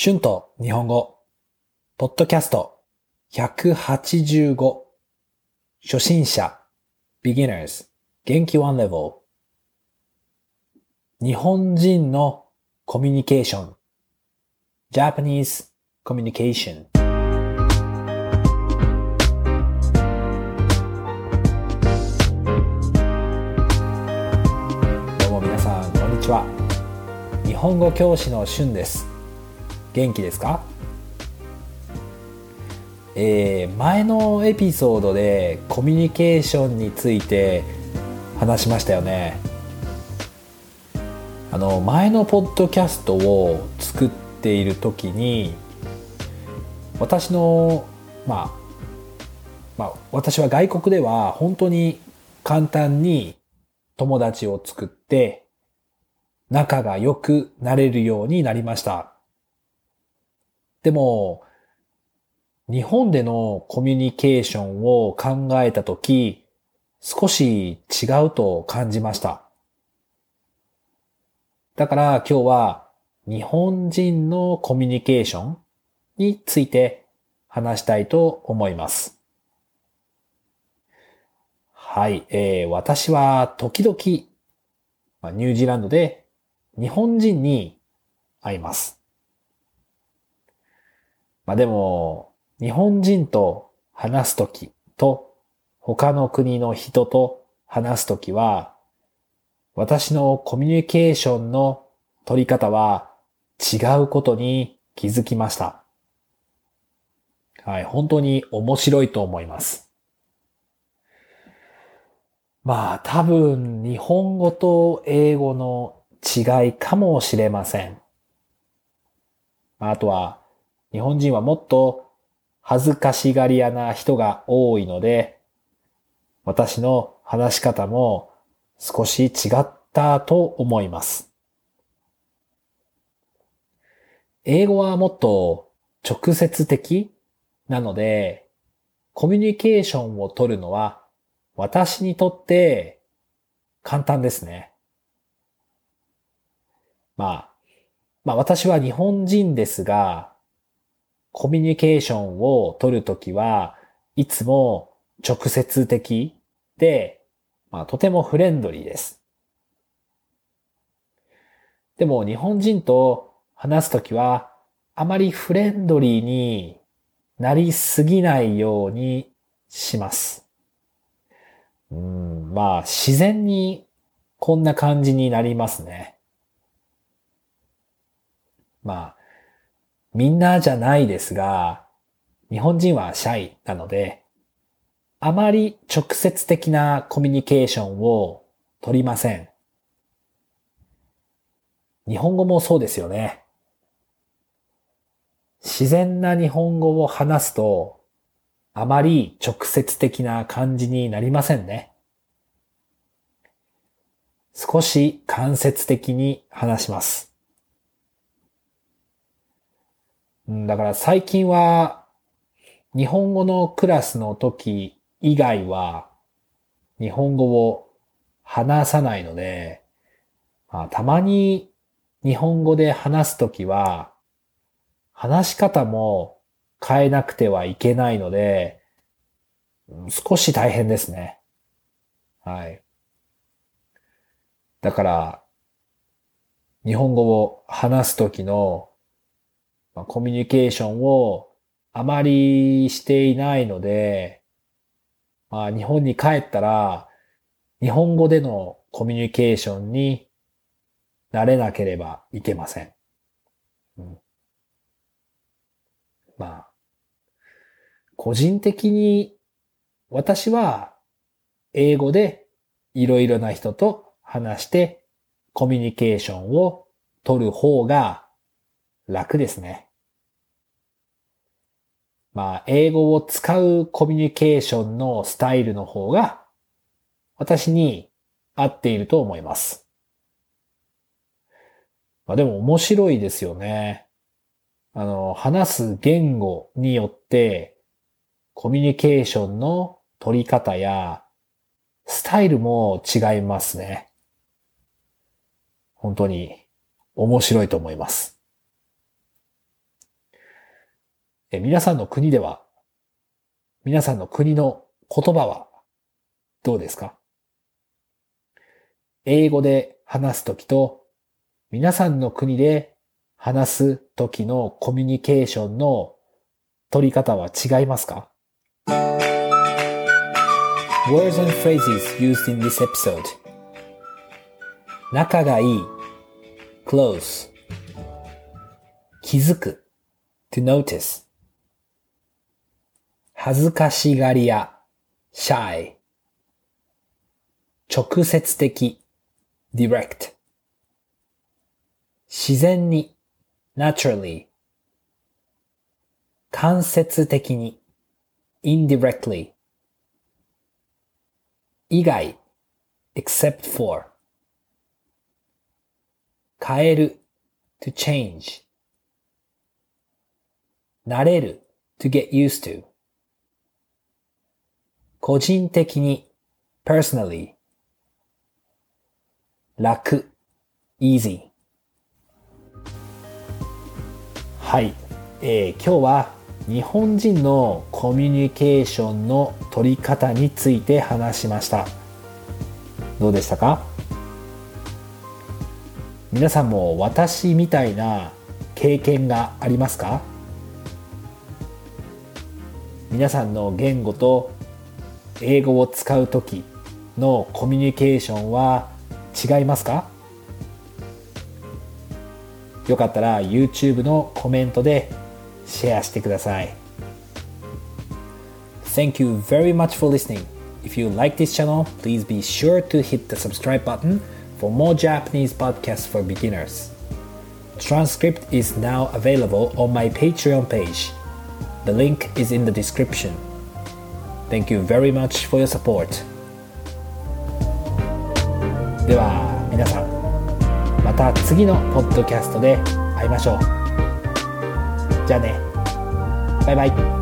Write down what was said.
春と日本語、ポッドキャスト。185初心者。beginners 元気 one level 日本人のコミュニケーション。Japanese communication どうも皆さんこんにちは。日本語教師の春です。元気ですか？えー、前のエピソードでコミュニケーションについて話しましたよねあの前のポッドキャストを作っている時に私のまあまあ私は外国では本当に簡単に友達を作って仲が良くなれるようになりました。でも、日本でのコミュニケーションを考えたとき、少し違うと感じました。だから今日は日本人のコミュニケーションについて話したいと思います。はい、えー、私は時々、ニュージーランドで日本人に会います。まあでも、日本人と話すときと他の国の人と話すときは、私のコミュニケーションの取り方は違うことに気づきました。はい、本当に面白いと思います。まあ多分日本語と英語の違いかもしれません。あとは日本人はもっと恥ずかしがり屋な人が多いので、私の話し方も少し違ったと思います。英語はもっと直接的なので、コミュニケーションを取るのは私にとって簡単ですね。まあ、まあ私は日本人ですが、コミュニケーションを取るときはいつも直接的で、まあ、とてもフレンドリーです。でも日本人と話すときはあまりフレンドリーになりすぎないようにします。うん、まあ自然にこんな感じになりますね。まあみんなじゃないですが、日本人はシャイなので、あまり直接的なコミュニケーションを取りません。日本語もそうですよね。自然な日本語を話すと、あまり直接的な感じになりませんね。少し間接的に話します。だから最近は日本語のクラスの時以外は日本語を話さないので、まあ、たまに日本語で話すときは話し方も変えなくてはいけないので、少し大変ですね。はい。だから、日本語を話すときのコミュニケーションをあまりしていないので、まあ、日本に帰ったら、日本語でのコミュニケーションになれなければいけません。うん、まあ、個人的に私は英語でいろいろな人と話してコミュニケーションを取る方が楽ですね。まあ、英語を使うコミュニケーションのスタイルの方が、私に合っていると思います。まあでも面白いですよね。あの、話す言語によって、コミュニケーションの取り方や、スタイルも違いますね。本当に面白いと思います。え皆さんの国では、皆さんの国の言葉はどうですか？英語で話すときと、皆さんの国で話すときのコミュニケーションの取り方は違いますか？Words and phrases used in this episode. 仲がいい close. 気づく。to notice. 恥ずかしがり屋 shy 直接的 direct 自然に naturally 間接的に indirectly 以外 except for 変える to change 慣れる to get used to 個人的に personally 楽 easy はい、えー、今日は日本人のコミュニケーションの取り方について話しました。どうでしたか？皆さんも私みたいな経験がありますか？皆さんの言語と英語を使う時のコミュニケーションは違いますかよかったら YouTube のコメントでシェアしてください。Thank you very much for listening. If you like this channel, please be sure to hit the subscribe button for more Japanese podcasts for beginners. Transcript is now available on my Patreon page. The link is in the description. Thank you very much for your support. では皆さんまた次のポッドキャストで会いましょう。じゃあね。バイバイ。